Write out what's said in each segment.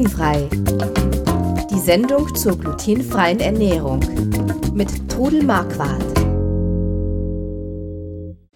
Glutenfrei. Die Sendung zur glutenfreien Ernährung mit Trudel Marquardt.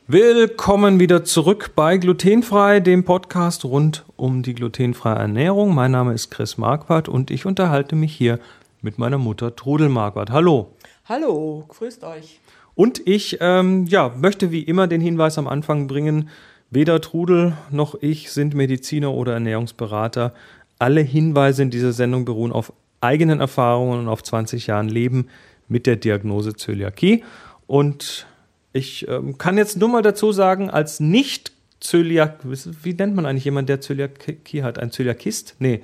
Willkommen wieder zurück bei Glutenfrei, dem Podcast rund um die glutenfreie Ernährung. Mein Name ist Chris Marquardt und ich unterhalte mich hier mit meiner Mutter Trudel Marquardt. Hallo. Hallo, grüßt euch. Und ich ähm, ja, möchte wie immer den Hinweis am Anfang bringen, weder Trudel noch ich sind Mediziner oder Ernährungsberater. Alle Hinweise in dieser Sendung beruhen auf eigenen Erfahrungen und auf 20 Jahren Leben mit der Diagnose Zöliakie. Und ich ähm, kann jetzt nur mal dazu sagen, als nicht Zöliak, wie nennt man eigentlich jemanden, der Zöliakie hat? Ein Zöliakist? Nee.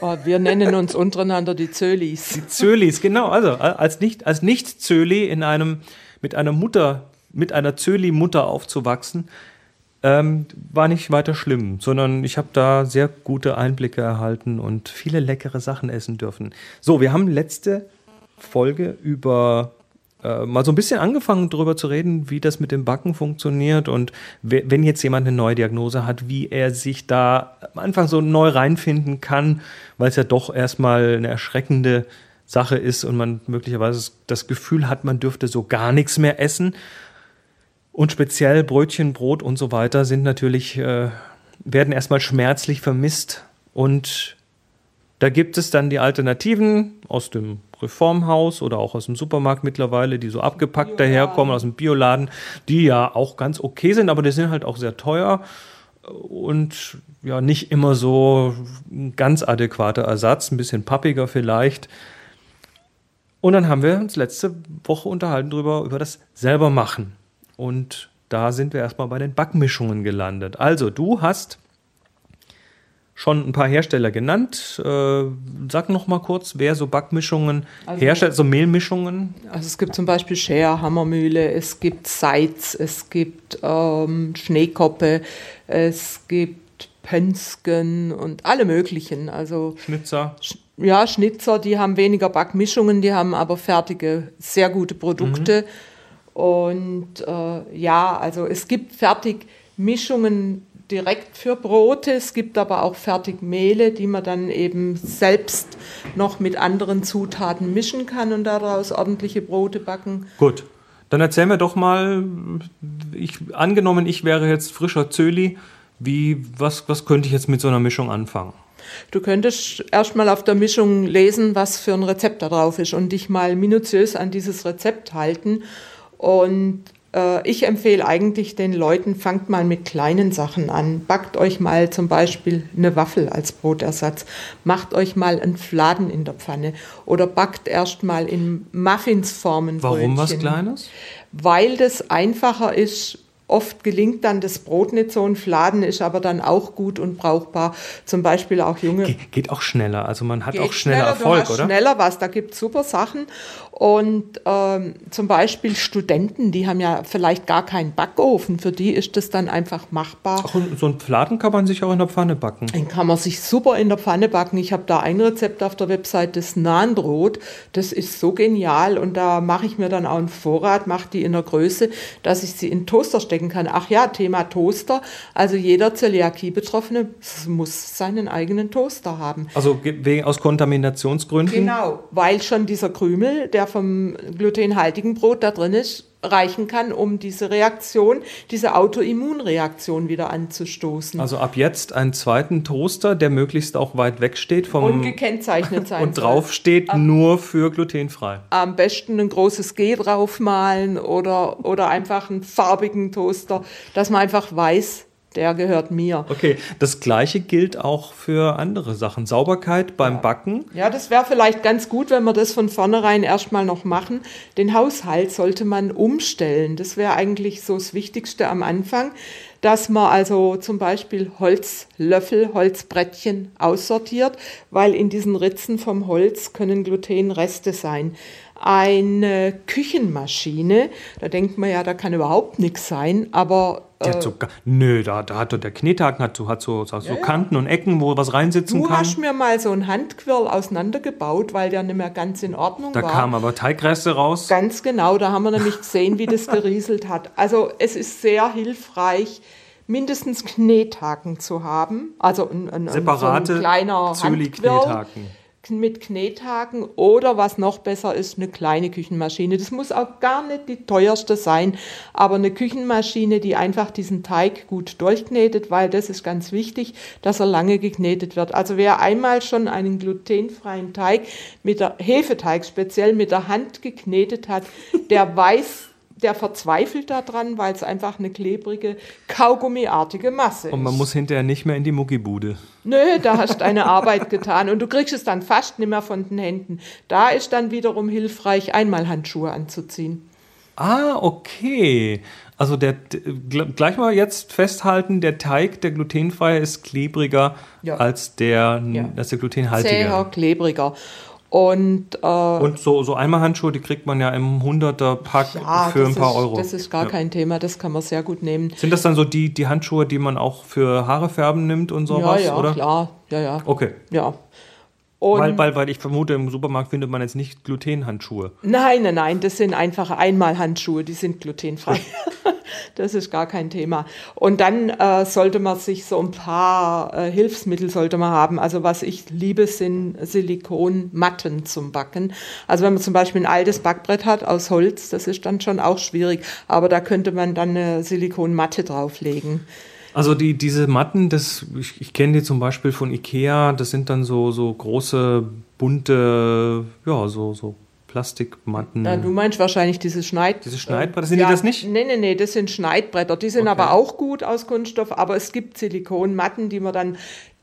Oh, wir nennen uns untereinander die Zölis. Die Zölis, genau. Also als nicht, als nicht Zöli in einem, mit einer Mutter, mit einer Zöli-Mutter aufzuwachsen, ähm, war nicht weiter schlimm, sondern ich habe da sehr gute Einblicke erhalten und viele leckere Sachen essen dürfen. So, wir haben letzte Folge über äh, mal so ein bisschen angefangen darüber zu reden, wie das mit dem Backen funktioniert und wenn jetzt jemand eine neue Diagnose hat, wie er sich da am Anfang so neu reinfinden kann, weil es ja doch erstmal eine erschreckende Sache ist und man möglicherweise das Gefühl hat, man dürfte so gar nichts mehr essen. Und speziell Brötchen, Brot und so weiter sind natürlich, äh, werden erstmal schmerzlich vermisst und da gibt es dann die Alternativen aus dem Reformhaus oder auch aus dem Supermarkt mittlerweile, die so abgepackt Bioladen. daherkommen, aus dem Bioladen, die ja auch ganz okay sind, aber die sind halt auch sehr teuer und ja nicht immer so ein ganz adäquater Ersatz, ein bisschen pappiger vielleicht. Und dann haben wir uns letzte Woche unterhalten darüber, über das selber machen. Und da sind wir erstmal bei den Backmischungen gelandet. Also, du hast schon ein paar Hersteller genannt. Äh, sag noch mal kurz, wer so Backmischungen also, herstellt, so Mehlmischungen. Also es gibt zum Beispiel Scher, Hammermühle, es gibt Seitz, es gibt ähm, Schneekoppe, es gibt Pönsken und alle möglichen. Also Schnitzer. Ja, Schnitzer, die haben weniger Backmischungen, die haben aber fertige, sehr gute Produkte. Mhm. Und äh, ja, also es gibt Fertigmischungen direkt für Brote. Es gibt aber auch Fertigmehle, die man dann eben selbst noch mit anderen Zutaten mischen kann und daraus ordentliche Brote backen. Gut. Dann erzähl mir doch mal, ich, angenommen, ich wäre jetzt frischer Zöli, wie, was, was könnte ich jetzt mit so einer Mischung anfangen? Du könntest erstmal auf der Mischung lesen, was für ein Rezept da drauf ist und dich mal minutiös an dieses Rezept halten und äh, ich empfehle eigentlich den Leuten, fangt mal mit kleinen Sachen an. Backt euch mal zum Beispiel eine Waffel als Brotersatz. Macht euch mal einen Fladen in der Pfanne oder backt erst mal in Muffinsformen. Warum was Kleines? Weil das einfacher ist, Oft gelingt dann das Brot nicht so, ein Fladen ist aber dann auch gut und brauchbar. Zum Beispiel auch junge. Ge geht auch schneller, also man hat auch schneller, schneller Erfolg, oder? Schneller was, da gibt es super Sachen. Und ähm, zum Beispiel Studenten, die haben ja vielleicht gar keinen Backofen, für die ist das dann einfach machbar. Ach, und so einen Fladen kann man sich auch in der Pfanne backen. Den kann man sich super in der Pfanne backen. Ich habe da ein Rezept auf der Website, das Nahenbrot. Das ist so genial und da mache ich mir dann auch einen Vorrat, mache die in der Größe, dass ich sie in den Toaster stecken stecken kann. Ach ja, Thema Toaster. Also jeder Zöliakie-Betroffene muss seinen eigenen Toaster haben. Also wegen, aus Kontaminationsgründen? Genau, weil schon dieser Krümel, der vom glutenhaltigen Brot da drin ist, reichen kann, um diese Reaktion, diese Autoimmunreaktion wieder anzustoßen. Also ab jetzt einen zweiten Toaster, der möglichst auch weit weg steht vom und gekennzeichnet sein und drauf steht am, nur für glutenfrei. Am besten ein großes G draufmalen oder oder einfach einen farbigen Toaster, dass man einfach weiß, der gehört mir. Okay, das gleiche gilt auch für andere Sachen. Sauberkeit beim ja. Backen. Ja, das wäre vielleicht ganz gut, wenn wir das von vornherein erstmal noch machen. Den Haushalt sollte man umstellen. Das wäre eigentlich so das Wichtigste am Anfang, dass man also zum Beispiel Holzlöffel, Holzbrettchen aussortiert, weil in diesen Ritzen vom Holz können Glutenreste sein eine Küchenmaschine. Da denkt man ja, da kann überhaupt nichts sein, aber. Der hat so, nö, da, da hat der Knethaken hat so, hat so, so ja, Kanten und Ecken, wo was reinsitzen du kann. Du hast mir mal so ein Handquirl auseinandergebaut, weil der nicht mehr ganz in Ordnung da war. Da kamen aber Teigreste raus. Ganz genau, da haben wir nämlich gesehen, wie das gerieselt hat. Also es ist sehr hilfreich, mindestens Knethaken zu haben. Also ein, ein, Separate so ein kleiner Handquirl Zöli-Knethaken. Mit Knethaken oder was noch besser ist, eine kleine Küchenmaschine. Das muss auch gar nicht die teuerste sein, aber eine Küchenmaschine, die einfach diesen Teig gut durchknetet, weil das ist ganz wichtig, dass er lange geknetet wird. Also wer einmal schon einen glutenfreien Teig mit der Hefeteig speziell mit der Hand geknetet hat, der weiß, der verzweifelt daran, weil es einfach eine klebrige, kaugummiartige Masse Und man ist. muss hinterher nicht mehr in die Muckibude. Nö, da hast eine Arbeit getan und du kriegst es dann fast nicht mehr von den Händen. Da ist dann wiederum hilfreich, einmal Handschuhe anzuziehen. Ah, okay. Also der gleich mal jetzt festhalten, der Teig, der glutenfreie, ist klebriger Ja. als der, Ja. als der glutenhaltige. Zäher, klebriger. Und äh, Und so, so Einmalhandschuhe, die kriegt man ja im 100er Pack ja, für ein paar ist, Euro. Das ist gar Ja. kein Thema, das kann man sehr gut nehmen. Sind das dann so die, die Handschuhe, die man auch für Haare färben nimmt und sowas, ja, ja, oder? klar. Ja, ja. Okay. ja. Und Weil, weil, weil ich vermute, im Supermarkt findet man jetzt nicht Glutenhandschuhe. Nein, nein, nein, das sind einfache Einmalhandschuhe, die sind glutenfrei. das ist gar kein Thema. Und dann äh, sollte man sich so ein paar äh, Hilfsmittel sollte man haben. Also was ich liebe, sind Silikonmatten zum Backen. Also wenn man zum Beispiel ein altes Backbrett hat aus Holz, das ist dann schon auch schwierig. Aber da könnte man dann eine Silikonmatte drauflegen. Also die, diese Matten, das, ich, ich kenne die zum Beispiel von Ikea, das sind dann so, so große, bunte, ja, so, so Plastikmatten. Ja, du meinst wahrscheinlich diese Schneid... Diese Schneidbretter, sind die das nicht? Nee, nee, nee, das sind Schneidbretter. Die sind Okay. aber auch gut aus Kunststoff, aber es gibt Silikonmatten, die man dann,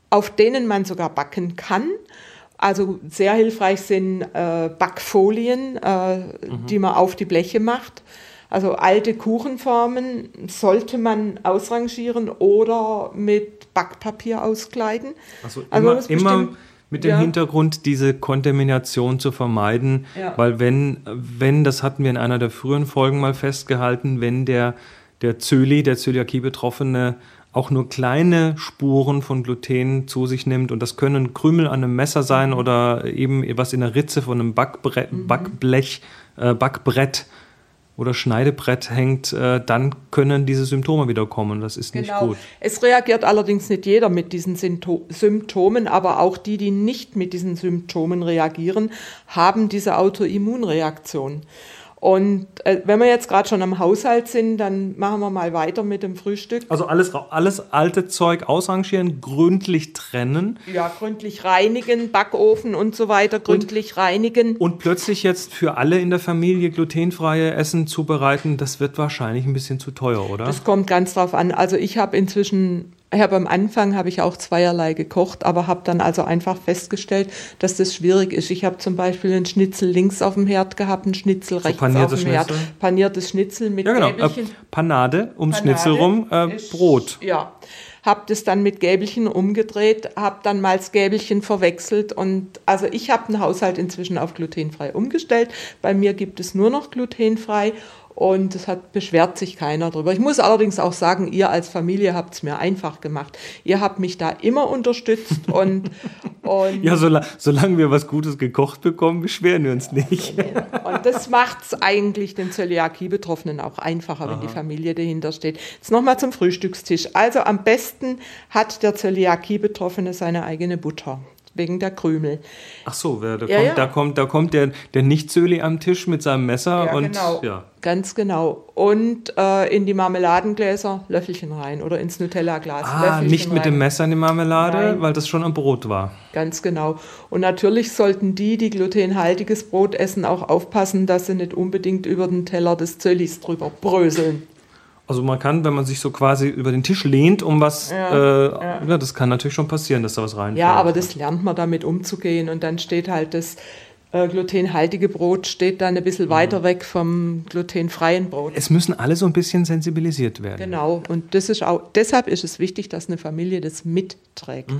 auf denen man sogar backen kann. Also sehr hilfreich sind äh, Backfolien, äh, Mhm. die man auf die Bleche macht. Also alte Kuchenformen sollte man ausrangieren oder mit Backpapier auskleiden. Also Also immer, immer mit dem ja. Hintergrund, diese Kontamination zu vermeiden, Ja. weil wenn, wenn, das hatten wir in einer der früheren Folgen mal festgehalten, wenn der, der Zöli, der Zöliakie-Betroffene auch nur kleine Spuren von Gluten zu sich nimmt und das können Krümel an einem Messer sein Mhm. oder eben was in der Ritze von einem Backbre Backblech, äh, Backbrett oder Schneidebrett hängt, äh, dann können diese Symptome wieder kommen. Das ist nicht gut. Es reagiert allerdings nicht jeder mit diesen Symptomen, aber auch die, die nicht mit diesen Symptomen reagieren, haben diese Autoimmunreaktion. Und äh, wenn wir jetzt gerade schon am Haushalt sind, dann machen wir mal weiter mit dem Frühstück. Also alles, alles alte Zeug ausrangieren, gründlich trennen Ja, gründlich reinigen, Backofen und so weiter, gründlich reinigen. und plötzlich jetzt für alle in der Familie glutenfreie Essen zubereiten, das wird wahrscheinlich ein bisschen zu teuer, oder? Das kommt ganz drauf an. Also ich habe inzwischen, ich habe am Anfang habe ich auch zweierlei gekocht, aber habe dann also einfach festgestellt, dass das schwierig ist. Ich habe zum Beispiel einen Schnitzel links auf dem Herd gehabt, einen Schnitzel rechts auf paniertes dem Herd, Schnitzel? paniertes Schnitzel mit ja, genau. Äh, Gäbelchen. Panade ums Panade Schnitzel rum, äh, ist- Brot. Ja. Hab das dann mit Gäbelchen umgedreht, hab dann mal das Gäbelchen verwechselt und also ich habe den Haushalt inzwischen auf glutenfrei umgestellt. Bei mir gibt es nur noch glutenfrei und es hat beschwert sich keiner drüber. Ich muss allerdings auch sagen, ihr als Familie habt es mir einfach gemacht. Ihr habt mich da immer unterstützt und, und Ja, sola solange wir was Gutes gekocht bekommen, beschweren wir uns nicht. Und das macht es eigentlich den Zöliakie-Betroffenen auch einfacher, wenn die Familie dahinter steht. Jetzt nochmal zum Frühstückstisch. Also am besten hat der Zöliakie-Betroffene seine eigene Butter. Wegen der Krümel. Ach so, da, kommt, ja. da kommt, da kommt der, der Nicht-Zöli am Tisch mit seinem Messer Ja, und genau. ja. Ganz genau. Und äh, in die Marmeladengläser Löffelchen rein oder ins Nutella-Glas. Ah, Löffelchen nicht mit rein. dem Messer in die Marmelade, Nein. weil das schon am Brot war. Ganz genau. Und natürlich sollten die, die glutenhaltiges Brot essen, auch aufpassen, dass sie nicht unbedingt über den Teller des Zöllis drüber bröseln. Also man kann, wenn man sich so quasi über den Tisch lehnt, um was, Ja, äh, ja. das kann natürlich schon passieren, dass da was reinfällt. Ja, aber das lernt man damit umzugehen und dann steht halt das äh, glutenhaltige Brot steht dann ein bisschen weiter weg vom glutenfreien Brot. Es müssen alle so ein bisschen sensibilisiert werden. Genau, und das ist auch, deshalb ist es wichtig, dass eine Familie das mitträgt.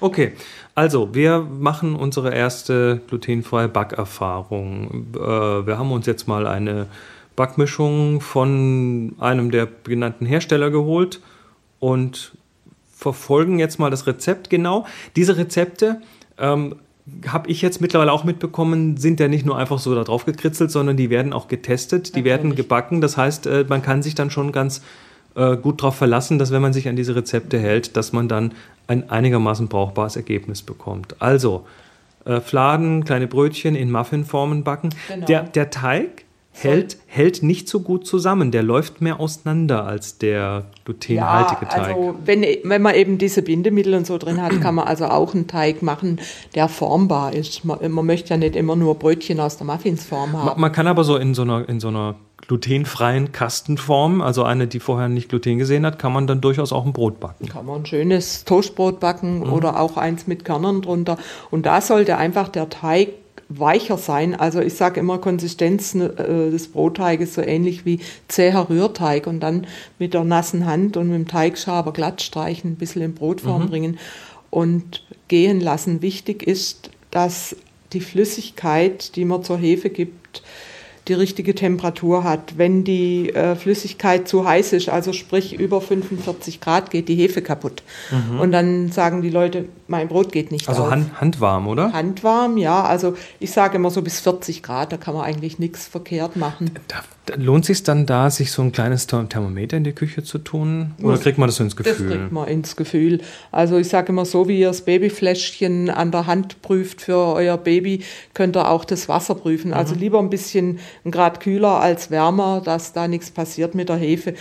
Okay, also wir machen unsere erste glutenfreie Backerfahrung. Äh, wir haben uns jetzt mal eine Backmischung von einem der genannten Hersteller geholt und verfolgen jetzt mal das Rezept genau. Diese Rezepte ähm, habe ich jetzt mittlerweile auch mitbekommen, sind ja nicht nur einfach so da drauf gekritzelt, sondern die werden auch getestet, die werden gebacken. Das heißt, äh, man kann sich dann schon ganz äh, gut darauf verlassen, dass wenn man sich an diese Rezepte hält, dass man dann ein einigermaßen brauchbares Ergebnis bekommt. Also äh, Fladen, kleine Brötchen in Muffinformen backen. Genau. Der, der Teig hält, hält nicht so gut zusammen. Der läuft mehr auseinander als der glutenhaltige Teig. Also wenn, wenn man eben diese Bindemittel und so drin hat, kann man also auch einen Teig machen, der formbar ist. Man, man möchte ja nicht immer nur Brötchen aus der Muffinsform haben. Man kann aber so in so einer, in so einer glutenfreien Kastenform, also eine, die vorher nicht Gluten gesehen hat, kann man dann durchaus auch ein Brot backen. Kann man ein schönes Toastbrot backen oder auch eins mit Körnern drunter. Und da sollte einfach der Teig weicher sein. Also ich sage immer Konsistenz äh, des Brotteiges so ähnlich wie zäher Rührteig und dann mit der nassen Hand und mit dem Teigschaber glatt streichen, ein bisschen in Brotform bringen und gehen lassen. Wichtig ist, dass die Flüssigkeit, die man zur Hefe gibt, die richtige Temperatur hat. Wenn die äh, Flüssigkeit zu heiß ist, also sprich über 45 Grad, geht die Hefe kaputt. Und dann sagen die Leute, mein Brot geht nicht Also auf. hand, handwarm, oder? Handwarm, ja. Also ich sage immer so bis 40 Grad, da kann man eigentlich nichts verkehrt machen. Da, da lohnt sich dann da, sich so ein kleines Ther- Thermometer in die Küche zu tun? Oder Das- kriegt man das so ins Das Gefühl? kriegt man ins Gefühl. Also ich sage immer so, wie ihr das Babyfläschchen an der Hand prüft für euer Baby, könnt ihr auch das Wasser prüfen. Mhm. Also lieber ein bisschen ein Grad kühler als wärmer, dass da nichts passiert mit der Hefe.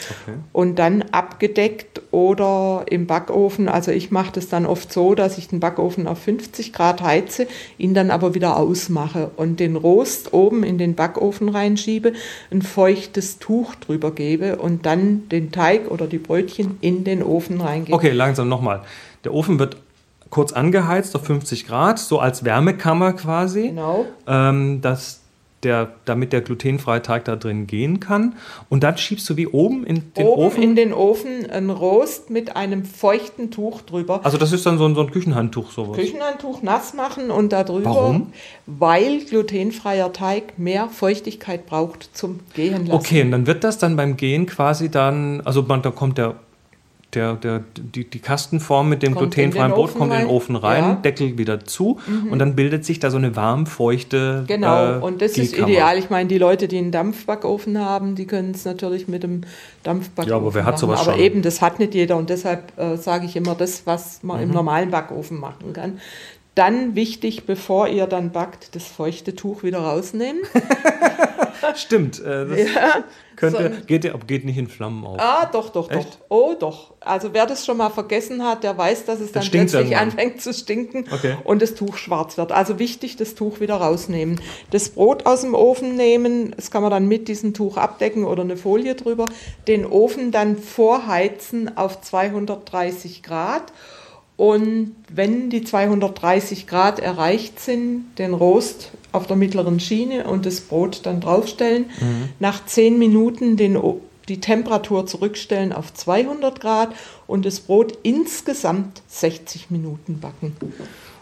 Und dann abgedeckt oder im Backofen. Also ich mache das dann oft so, dass ich den Backofen auf 50 Grad heize, ihn dann aber wieder ausmache und den Rost oben in den Backofen reinschiebe, ein feuchtes Tuch drüber gebe und dann den Teig oder die Brötchen in den Ofen reingebe. Okay, langsam nochmal. Der Ofen wird kurz angeheizt auf 50 Grad, so als Wärmekammer quasi. Genau. ähm, dass der, damit der glutenfreie Teig da drin gehen kann. Und dann schiebst du wie oben in den Oben Ofen. in den Ofen ein Rost mit einem feuchten Tuch drüber. also das ist dann so ein, so ein Küchenhandtuch sowas. Küchenhandtuch nass machen und da drüber, Warum? weil glutenfreier Teig mehr Feuchtigkeit braucht zum Gehen lassen. Okay, und dann wird das dann beim Gehen quasi dann, also man, da kommt der, der, der, die, die Kastenform mit dem Kommt glutenfreien Brot Ofen kommt in den rein. Ofen rein, Ja. Mhm. Deckel wieder zu und dann bildet sich da so eine warm, feuchte Genau, äh, und das ist ideal. Ich meine, die Leute, die einen Dampfbackofen haben, die können es natürlich mit dem Dampfbackofen Ja, aber wer hat machen. sowas Aber schon? eben, das hat nicht jeder und deshalb äh, sage ich immer das, was man Mhm. im normalen Backofen machen kann. Dann wichtig, bevor ihr dann backt, das feuchte Tuch wieder rausnehmen. Stimmt, äh, das könnte, geht, ja- geht nicht in Flammen auf. Ah, doch, doch, doch. Echt? Oh, doch. Also wer das schon mal vergessen hat, der weiß, dass es dann stinkt's plötzlich irgendwann. anfängt zu stinken Okay. und das Tuch schwarz wird. Also wichtig, das Tuch wieder rausnehmen. Das Brot aus dem Ofen nehmen, das kann man dann mit diesem Tuch abdecken oder eine Folie drüber. Den Ofen dann vorheizen auf 230 Grad. Und wenn die 230 Grad erreicht sind, den Rost auf der mittleren Schiene und das Brot dann draufstellen. Nach 10 Minuten den, die Temperatur zurückstellen auf 200 Grad und das Brot insgesamt 60 Minuten backen.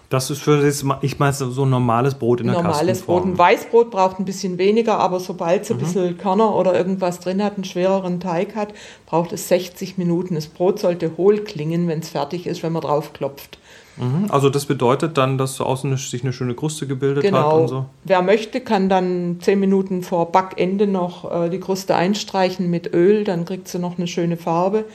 Das ist für das, ich meine so ein normales Brot in der Normales Brot. Kastenform. Ein Weißbrot braucht ein bisschen weniger, aber sobald Mhm. es ein bisschen Körner oder irgendwas drin hat, einen schwereren Teig hat, braucht es 60 Minuten. Das Brot sollte hohl klingen, wenn es fertig ist, wenn man drauf klopft. Mhm. Also das bedeutet dann, dass so außen eine- sich eine schöne Kruste gebildet hat Genau. und so. Wer möchte, kann dann 10 Minuten vor Backende noch äh, die Kruste einstreichen mit Öl, dann kriegt sie noch eine schöne Farbe.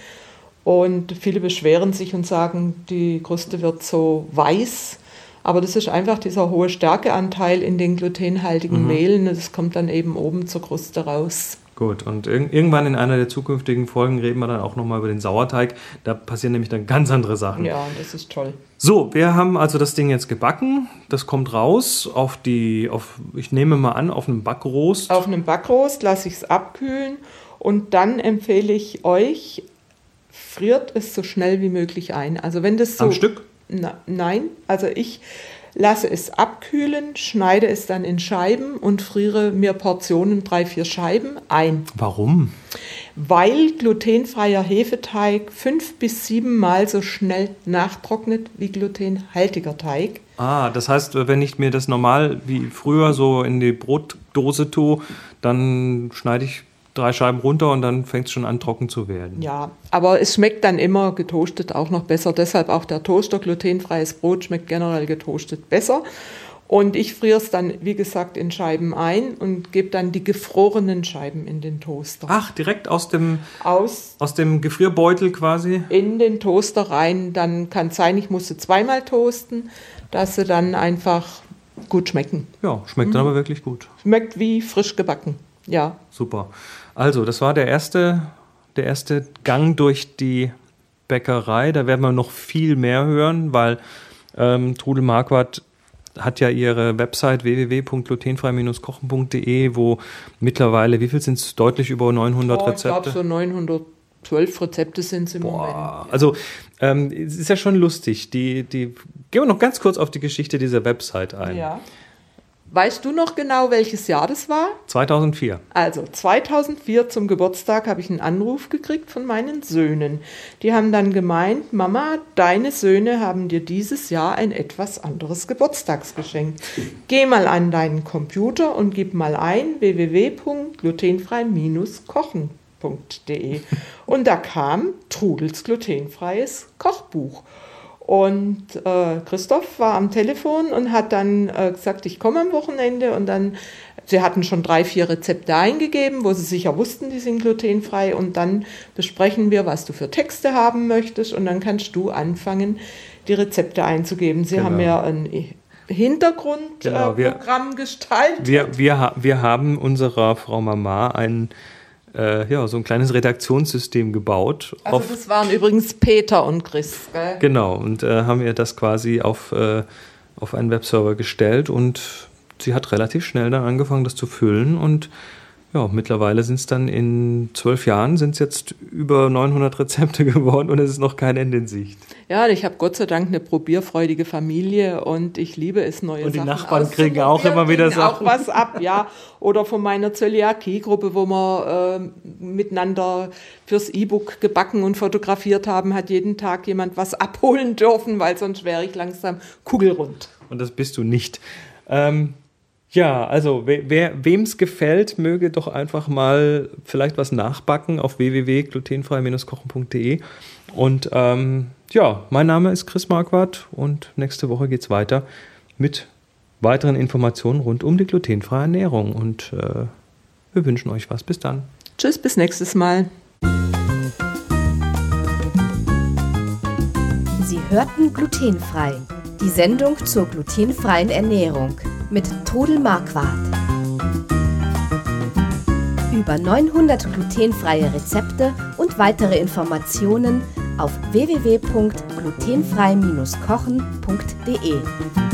Und viele beschweren sich und sagen, die Kruste wird so weiß. Aber das ist einfach dieser hohe Stärkeanteil in den glutenhaltigen Mhm. Mehlen. Das kommt dann eben oben zur Kruste raus. Gut, und irg irgendwann in einer der zukünftigen Folgen reden wir dann auch nochmal über den Sauerteig. Da passieren nämlich dann ganz andere Sachen. Ja, das ist toll. So, wir haben also das Ding jetzt gebacken. Das kommt raus auf die, auf, ich nehme mal an, auf einem Backrost. Auf einem Backrost lasse ich es abkühlen und dann empfehle ich euch, friert es so schnell wie möglich ein. Also wenn das so Am Stück? Na, nein, also ich lasse es abkühlen, schneide es dann in Scheiben und friere mir Portionen, drei, vier Scheiben ein. Warum? Weil glutenfreier Hefeteig fünf bis sieben Mal so schnell nachtrocknet wie glutenhaltiger Teig. Ah, das heißt, wenn ich mir das normal wie früher so in die Brotdose tue, dann schneide ich drei Scheiben runter und dann fängt es schon an, trocken zu werden. Ja, aber es schmeckt dann immer getoastet auch noch besser. Deshalb auch der Toaster, glutenfreies Brot schmeckt generell getoastet besser. Und ich friere es dann, wie gesagt, in Scheiben ein und gebe dann die gefrorenen Scheiben in den Toaster. Ach, direkt aus dem, Aus aus dem Gefrierbeutel quasi. in den Toaster rein. Dann kann es sein, ich musste zweimal toasten, dass sie dann einfach gut schmecken. Ja, schmeckt dann aber wirklich gut. Schmeckt wie frisch gebacken. Ja. Super. Also, das war der erste, der erste Gang durch die Bäckerei. Da werden wir noch viel mehr hören, weil ähm, Trudel Marquardt hat ja ihre Website www.glutenfrei-kochen.de, wo mittlerweile, wie viel sind es? Deutlich über 900 Oh, ich glaube, Rezepte. so 912 Rezepte sind es im Moment. Boah, also ähm, es ist ja schon lustig. Die, die, gehen wir noch ganz kurz auf die Geschichte dieser Website ein. Ja. Weißt du noch genau, welches Jahr das war? 2004. Also 2004 zum Geburtstag habe ich einen Anruf gekriegt von meinen Söhnen. Die haben dann gemeint, Mama, deine Söhne haben dir dieses Jahr ein etwas anderes Geburtstagsgeschenk. Geh mal an deinen Computer und gib mal ein www.glutenfrei-kochen.de. Und da kam Trudels glutenfreies Kochbuch. Und äh, Christoph war am Telefon und hat dann äh, gesagt, ich komme am Wochenende. Und dann, sie hatten schon drei, vier Rezepte eingegeben, wo sie sicher wussten, die sind glutenfrei. Und dann besprechen wir, was du für Texte haben möchtest. Und dann kannst du anfangen, die Rezepte einzugeben. Sie Genau. haben ja ein Hintergrundprogramm Genau, äh, gestaltet. Wir, wir, wir haben unserer Frau Mama ein, äh, ja, so ein kleines Redaktionssystem gebaut. also das waren übrigens Peter und Chris. Gell? genau, und äh, haben ihr das quasi auf, äh, auf einen Webserver gestellt und sie hat relativ schnell dann angefangen, das zu füllen und ja, mittlerweile sind es dann in zwölf Jahren sind es jetzt über 900 Rezepte geworden und es ist noch kein Ende in Sicht. Ja, ich habe Gott sei Dank eine probierfreudige Familie und ich liebe es, neue Und die Sachen Nachbarn kriegen auch immer wieder kriegen auch Sachen. was ab, ja. Oder von meiner Zöliakie-Gruppe, wo wir äh, miteinander fürs E-Book gebacken und fotografiert haben, hat jeden Tag jemand was abholen dürfen, weil sonst wäre ich langsam kugelrund. Und das bist du nicht. Ähm, ja, also wer, wer, wem es gefällt, möge doch einfach mal vielleicht was nachbacken auf www.glutenfrei-kochen.de. Und ähm, ja, mein Name ist Chris Marquardt und nächste Woche geht's weiter mit weiteren Informationen rund um die glutenfreie Ernährung. Und äh, wir wünschen euch was. Bis dann. Tschüss, bis nächstes Mal. Sie hörten glutenfrei. Die Sendung zur glutenfreien Ernährung mit Todel Marquardt. Über 900 glutenfreie Rezepte und weitere Informationen auf www.glutenfrei-kochen.de.